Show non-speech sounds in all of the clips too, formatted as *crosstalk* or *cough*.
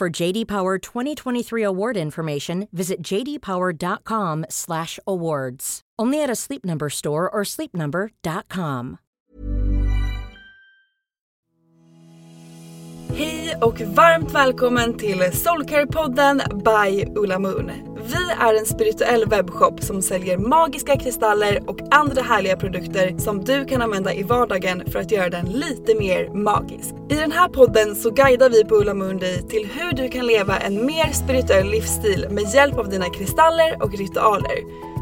For JD Power 2023 award information, visit jdpower.com/awards. Only at a Sleep Number store or sleepnumber.com. Hej och varmt välkommen till Soulcare-podden by Ulla Moon. Vi är en spirituell webbshop som säljer magiska kristaller och andra härliga produkter som du kan använda i vardagen för att göra den lite mer magisk. I den här podden så guidar vi på Ulla Mundi till hur du kan leva en mer spirituell livsstil med hjälp av dina kristaller och ritualer.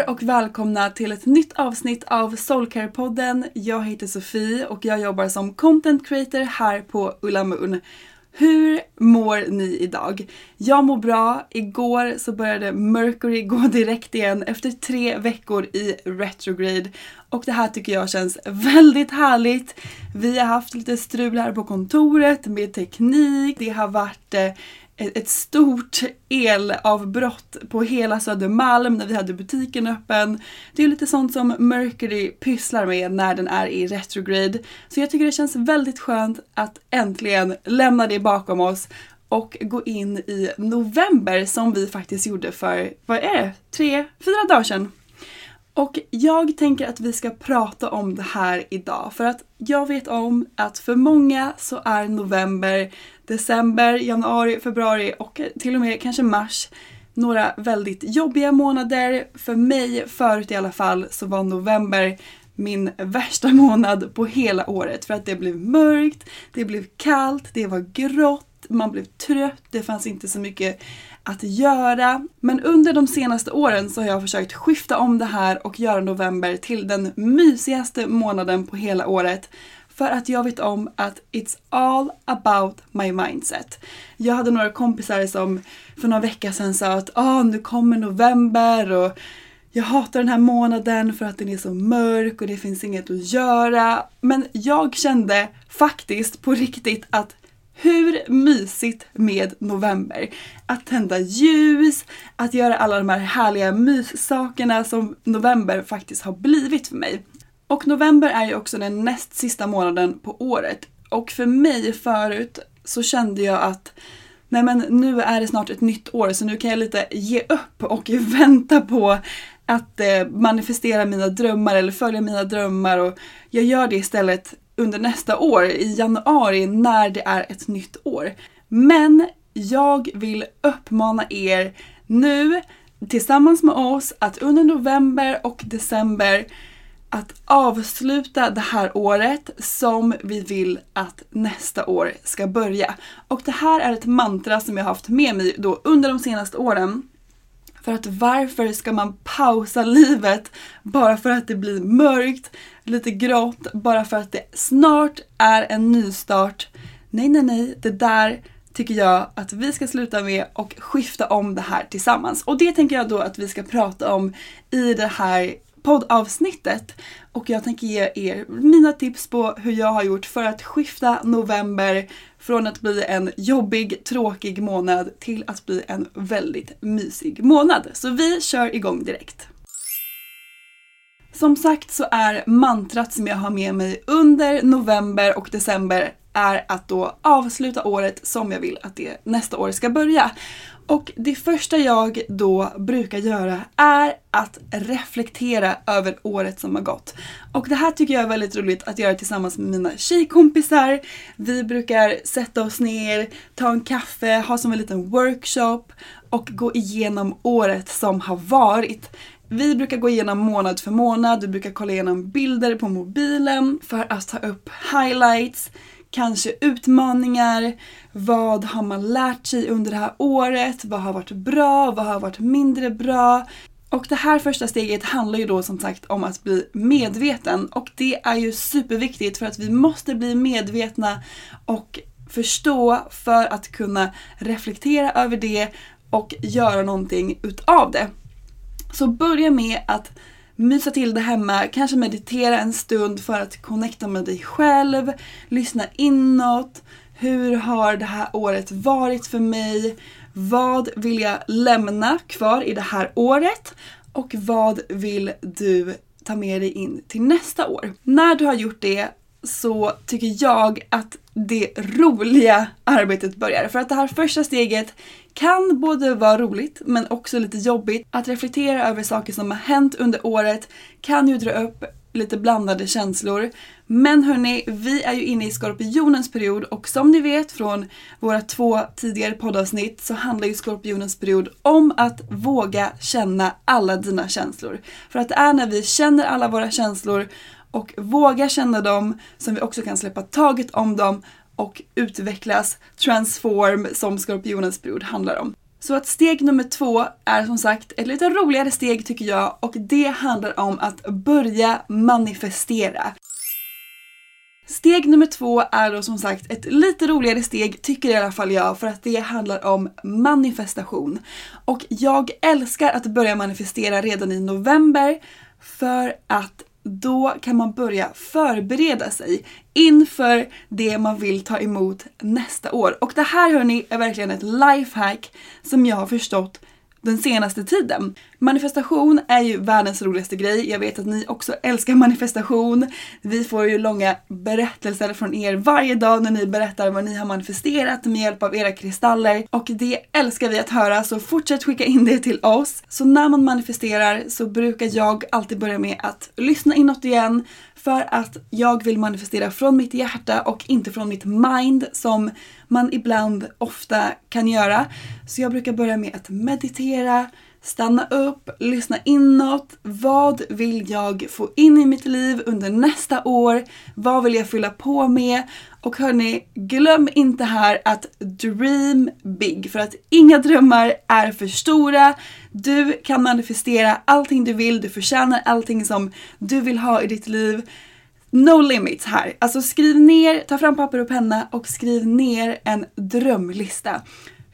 Er och välkomna till ett nytt avsnitt av Soulcare-podden. Jag heter Sofie och jag jobbar som content creator här på Ulla Moon. Hur mår ni idag? Jag mår bra. Igår så började Mercury gå *laughs* direkt igen efter tre veckor i retrograde. Och det här tycker jag känns väldigt härligt. Vi har haft lite strul här på kontoret med teknik. Det har varit eh, ett stort elavbrott på hela Södermalm när vi hade butiken öppen. Det är lite sånt som Mercury pysslar med när den är i retrograde. Så jag tycker det känns väldigt skönt att äntligen lämna det bakom oss och gå in i november som vi faktiskt gjorde för, vad är det, tre, fyra dagar sedan. Och jag tänker att vi ska prata om det här idag för att jag vet om att för många så är november, december, januari, februari och till och med kanske mars några väldigt jobbiga månader. För mig förut i alla fall så var november min värsta *laughs* månad på hela året för att det blev mörkt, det blev kallt, det var grått, man blev trött, det fanns inte så mycket att göra. Men under de senaste åren så har jag försökt skifta om det här och göra november till den mysigaste månaden på hela året. För att jag vet om att it's all about my mindset. Jag hade några kompisar som för några veckor sedan sa att ah, nu kommer november och jag hatar den här månaden för att den är så mörk och det finns inget att göra. Men jag kände faktiskt på riktigt att hur mysigt med november? Att tända ljus, att göra alla de här härliga myssakerna som november faktiskt har blivit för mig. Och november är ju också den näst sista månaden på året. Och för mig förut så kände jag att nej men nu är det snart ett nytt år så nu kan jag lite ge upp och *laughs* vänta på att eh, manifestera mina drömmar eller följa mina drömmar och jag gör det istället under nästa år i januari när det är ett nytt år. Men jag vill uppmana er nu tillsammans med oss att under november och december att avsluta det här året som vi vill att nästa år ska börja. Och det här är ett mantra som jag har haft med mig då under de senaste åren. För att varför ska man pausa livet bara för att det blir mörkt, lite grått, bara för att det snart är en nystart? Nej, nej, nej, det där tycker jag att vi ska sluta med och skifta om det här tillsammans. Och det tänker jag då att vi ska prata om i det här poddavsnittet. Och jag tänker ge er mina tips på hur jag har gjort för att skifta november från att bli en jobbig, tråkig månad till att bli en väldigt mysig månad. Så vi kör igång direkt. Som sagt så är mantrat som jag har med mig under november och december är att då avsluta året som jag vill att det nästa år ska börja. Och det första jag då brukar göra är att reflektera över året som har gått. Och det här tycker jag är väldigt roligt att göra tillsammans med mina tjejkompisar. Vi brukar sätta oss ner, ta en kaffe, ha som en liten workshop och gå igenom året som har varit. Vi brukar gå igenom månad för månad, vi brukar kolla igenom bilder på mobilen för att ta upp highlights, kanske utmaningar, vad har man lärt sig under det här året, vad har varit bra, vad har varit mindre bra. Och det här första steget handlar ju då som sagt om att bli medveten och det är ju superviktigt för att vi måste bli medvetna och förstå för att kunna reflektera över det och göra någonting utav det. Så börja med att mysa till det hemma, kanske meditera en stund för att connecta med dig själv, lyssna inåt. Hur har det här året varit för mig? Vad vill jag lämna kvar i det här året? Och vad vill du ta med dig in till nästa år? När du har gjort det så tycker jag att det roliga arbetet börjar. För att det här första steget kan både vara roligt men också lite jobbigt. Att reflektera över saker som har hänt under året kan ju dra upp lite blandade känslor. Men hörni, vi är ju inne i skorpionens period och som ni vet från våra två tidigare poddavsnitt så handlar ju skorpionens period om att våga känna alla dina känslor. För att det är när vi känner alla våra känslor och våga känna dem som vi också kan släppa taget om dem och utvecklas, transform som skorpionens brud handlar om. Så att steg nummer två är som sagt ett lite roligare steg tycker jag och det handlar om att börja manifestera. Steg nummer två är då som sagt ett lite roligare steg, tycker i alla fall jag, för att det handlar om manifestation. Och jag älskar att börja manifestera redan i november för att då kan man börja förbereda sig inför det man vill ta emot nästa år. Och det här hörni är verkligen ett lifehack som jag har förstått den senaste tiden. Manifestation är ju världens roligaste grej. Jag vet att ni också älskar manifestation. Vi får ju långa berättelser från er varje dag när ni berättar vad ni har manifesterat med hjälp av era kristaller. Och det älskar vi att höra så fortsätt skicka in det till oss. Så när man manifesterar så brukar jag alltid börja med att lyssna inåt igen för att jag vill manifestera från mitt hjärta och inte från mitt mind som man ibland ofta kan göra. Så jag brukar börja med att meditera, stanna upp, lyssna inåt. Vad vill jag få in i mitt liv under nästa år? Vad vill jag fylla på med? Och hörni, glöm inte här att dream big för att inga drömmar är för stora. Du kan manifestera allting du vill, du förtjänar allting som du vill ha i ditt liv. No limits här. Alltså skriv ner, ta fram papper och penna och skriv ner en drömlista.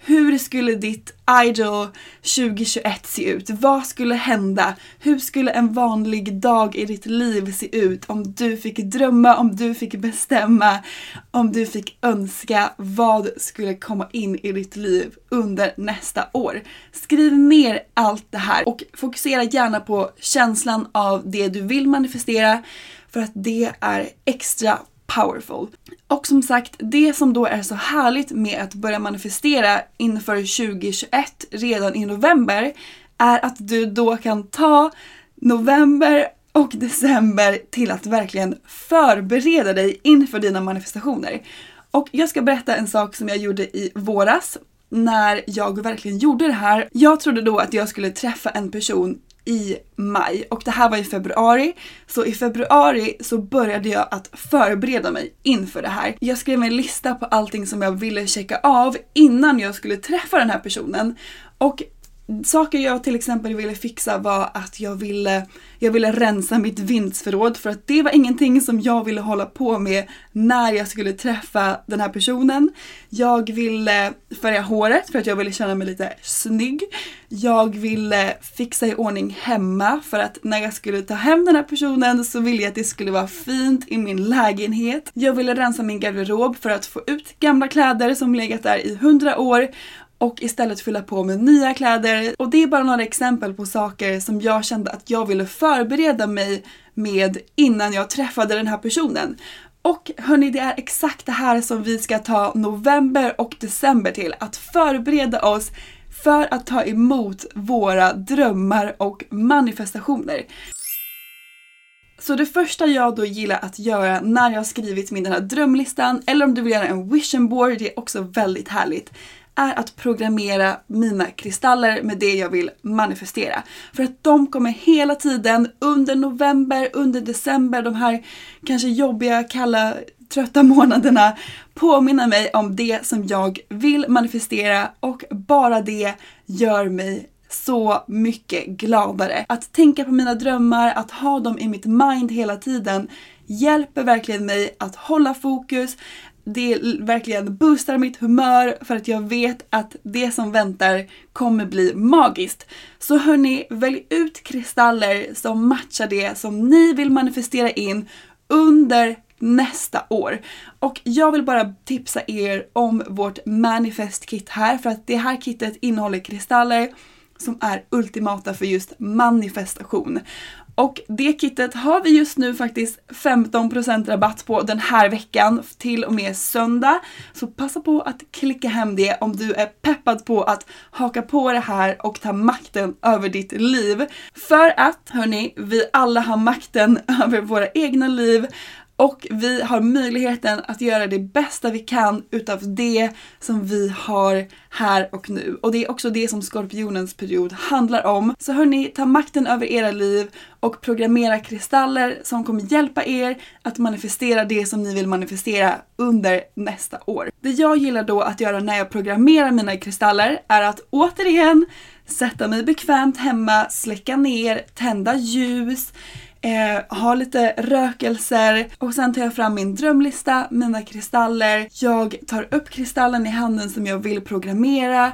Hur skulle ditt idol 2021 se ut? Vad skulle hända? Hur skulle en vanlig dag i ditt liv se ut om du fick drömma, om du fick bestämma, om du fick önska? Vad skulle komma in i ditt liv under nästa år? Skriv ner allt det här och fokusera gärna på känslan av det du vill manifestera för att det är extra powerful. Och som sagt, det som då är så härligt med att börja manifestera inför 2021 redan i november är att du då kan ta november och december till att verkligen förbereda dig inför dina manifestationer. Och jag ska berätta en sak som jag gjorde i våras när jag verkligen gjorde det här. Jag trodde då att jag skulle träffa en person i maj och det här var i februari. Så i februari så började jag att förbereda mig inför det här. Jag skrev en lista på allting som jag ville checka av innan jag skulle träffa den här personen. Och Saker jag till exempel ville fixa var att jag ville, jag ville rensa mitt vindsförråd för att det var ingenting som jag ville hålla på med när jag skulle träffa den här personen. Jag ville färga håret för att jag ville känna mig lite snygg. Jag ville fixa i ordning hemma för att när jag skulle ta hem den här personen så ville jag att det skulle vara fint i min lägenhet. Jag ville rensa min garderob för att få ut gamla kläder som legat där i hundra år och istället fylla på med nya kläder. Och det är bara några exempel på saker som jag kände att jag ville förbereda mig med innan jag träffade den här personen. Och hörni, det är exakt det här som vi ska ta november och december till. Att förbereda oss för att ta emot våra drömmar och manifestationer. Så det första jag då gillar att göra när jag har skrivit min den här drömlistan, eller om du vill göra en vision board, det är också väldigt härligt är att programmera mina kristaller med det jag vill manifestera. För att de kommer hela tiden under november, under december, de här kanske jobbiga, kalla, trötta månaderna påminna mig om det som jag vill manifestera och bara det gör mig så mycket gladare. Att tänka på mina drömmar, att ha dem i mitt mind hela tiden hjälper verkligen mig att hålla fokus, det verkligen boostar mitt humör för att jag vet att det som väntar kommer bli magiskt. Så hörni, välj ut kristaller som matchar det som ni vill manifestera in under nästa år. Och jag vill bara tipsa er om vårt manifest kit här för att det här kittet innehåller kristaller som är ultimata för just manifestation. Och det kittet har vi just nu faktiskt 15% rabatt på den här veckan till och med söndag. Så passa på att klicka hem det om du är peppad på att haka på det här och ta makten över ditt liv. För att, hörni, vi alla har makten *laughs* över våra egna liv och vi har möjligheten att göra det bästa vi kan utav det som vi har här och nu. Och det är också det som skorpionens period handlar om. Så hörni, ta makten över era liv och programmera kristaller som kommer hjälpa er att manifestera det som ni vill manifestera under nästa år. Det jag gillar då att göra när jag programmerar mina kristaller är att återigen sätta mig bekvämt hemma, släcka ner, tända ljus, eh, har lite rökelser och sen tar jag fram min drömlista, mina kristaller. Jag tar upp kristallen i handen som jag vill programmera.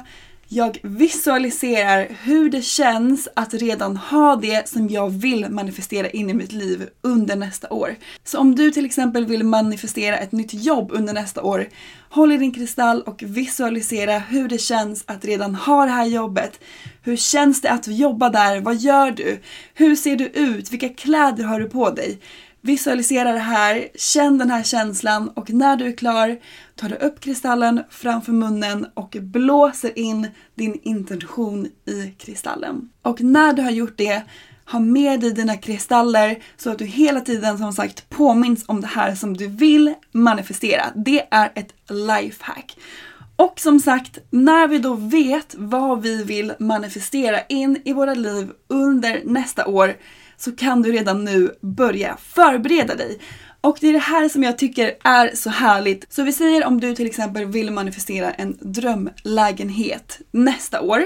Jag visualiserar hur det känns att redan ha det som jag vill manifestera in i mitt liv under nästa år. Så om du till exempel vill manifestera ett nytt jobb under nästa år, håll i din kristall och visualisera hur det känns att redan ha det här jobbet. Hur känns det att jobba där? Vad gör du? Hur ser du ut? Vilka kläder har du på dig? Visualisera det här, känn den här känslan och när du är klar tar du upp kristallen framför munnen och blåser in din intention i kristallen. Och när du har gjort det, ha med dig dina kristaller så att du hela tiden som sagt påminns om det här som du vill manifestera. Det är ett lifehack. Och som sagt, när vi då vet vad vi vill manifestera in i våra liv under nästa år så kan du redan nu börja förbereda dig. Och det är det här som jag tycker är så härligt. Så vi säger om du till exempel vill manifestera en drömlägenhet nästa år.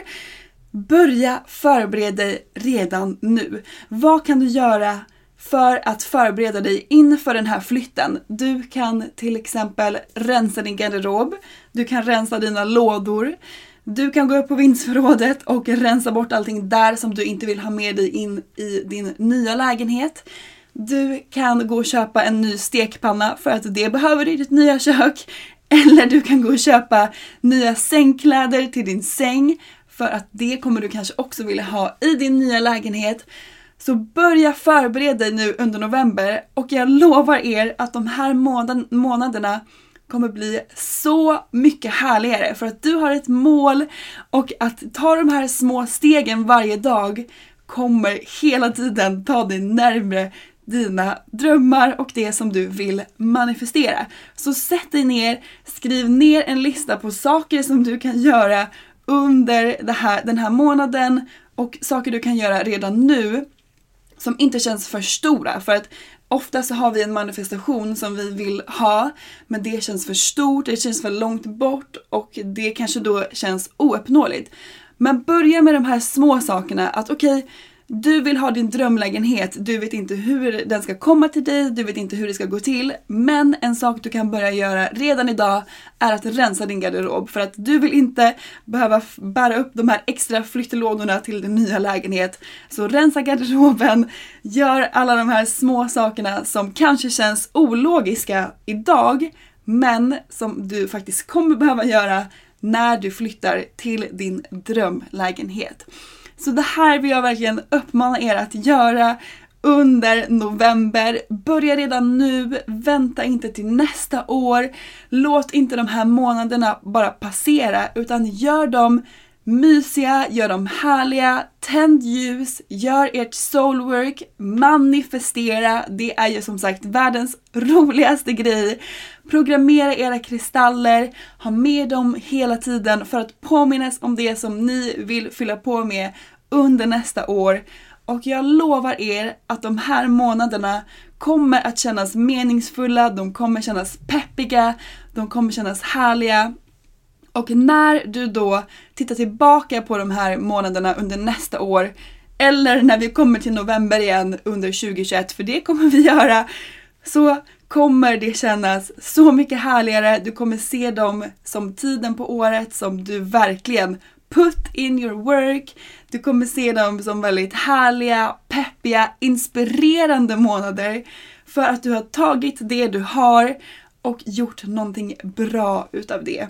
Börja förbereda dig redan nu. Vad kan du göra för att förbereda dig inför den här flytten. Du kan till exempel rensa din garderob, du kan rensa dina lådor, du kan gå upp på vindsförrådet och rensa bort allting där som du inte vill ha med dig in i din nya lägenhet. Du kan gå och köpa en ny stekpanna för att det behöver du i ditt nya kök. Eller du kan gå och köpa nya sängkläder till din säng för att det kommer du kanske också vilja ha i din nya lägenhet. Så börja förbereda dig nu under november och jag lovar er att de här månaderna kommer bli så mycket härligare för att du har ett mål och att ta de här små stegen varje dag kommer hela tiden ta dig närmre dina drömmar och det som du vill manifestera. Så sätt dig ner, skriv ner en lista på saker som du kan göra under här, den här månaden Och saker du kan göra redan nu som inte känns för stora. För att ofta så har vi en manifestation som vi vill ha, men det känns för stort, det känns för långt bort och det kanske då känns ouppnåeligt. Men börja med de här små sakerna, att okej, okay, du vill ha din drömlägenhet, du vet inte hur den ska komma till dig, du vet inte hur det ska gå till. Men en sak du kan börja göra redan idag är att rensa din garderob. För att du vill inte behöva bära upp de här extra flyttlådorna till din nya lägenhet. Så rensa garderoben, gör alla de här små sakerna som kanske känns ologiska idag, men som du faktiskt kommer behöva göra när du flyttar till din drömlägenhet. Så det här vill jag verkligen uppmana er att göra under november. Börja redan nu, vänta inte till nästa år. Låt inte de här månaderna bara passera utan gör dem mysiga, gör dem härliga, tänd ljus, gör ert soulwork, manifestera, det är ju som sagt världens roligaste grej. Programmera era kristaller, ha med dem hela tiden för att påminnas om det som ni vill fylla på med under nästa år. Och jag lovar er att de här månaderna kommer att kännas meningsfulla, de kommer kännas peppiga, de kommer kännas härliga och när du då tittar tillbaka på de här månaderna under nästa år eller när vi kommer till november igen under 2021, för det kommer vi göra, så kommer det kännas så mycket härligare. Du kommer se dem som tiden på året som du verkligen put in your work. Du kommer se dem som väldigt härliga, peppiga, inspirerande månader för att du har tagit det du har och gjort någonting bra utav det.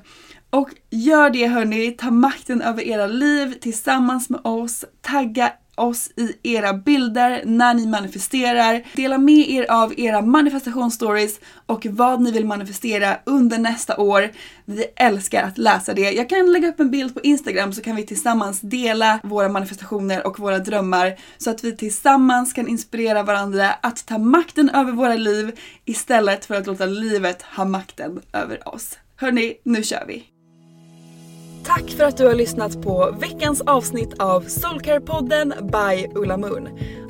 Och gör det hörni, ta makten över era liv tillsammans med oss, tagga oss i era bilder när ni manifesterar. Dela med er av era manifestationsstories och vad ni vill manifestera under nästa år. Vi älskar att läsa det. Jag kan lägga upp en bild på Instagram så kan vi tillsammans dela våra manifestationer och våra drömmar så att vi tillsammans kan inspirera varandra att ta makten över våra liv istället för att låta livet ha makten över oss. Hörni, nu kör vi! Tack för att du har lyssnat på veckans avsnitt av Soulcare-podden by Ulla Moon.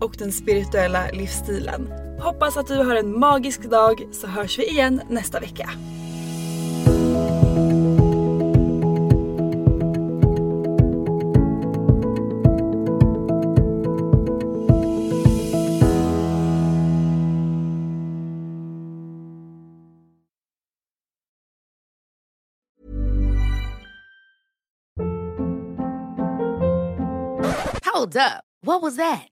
och den spirituella livsstilen. Hoppas att du har en magisk dag så hörs vi igen nästa vecka. Hold up. What was that?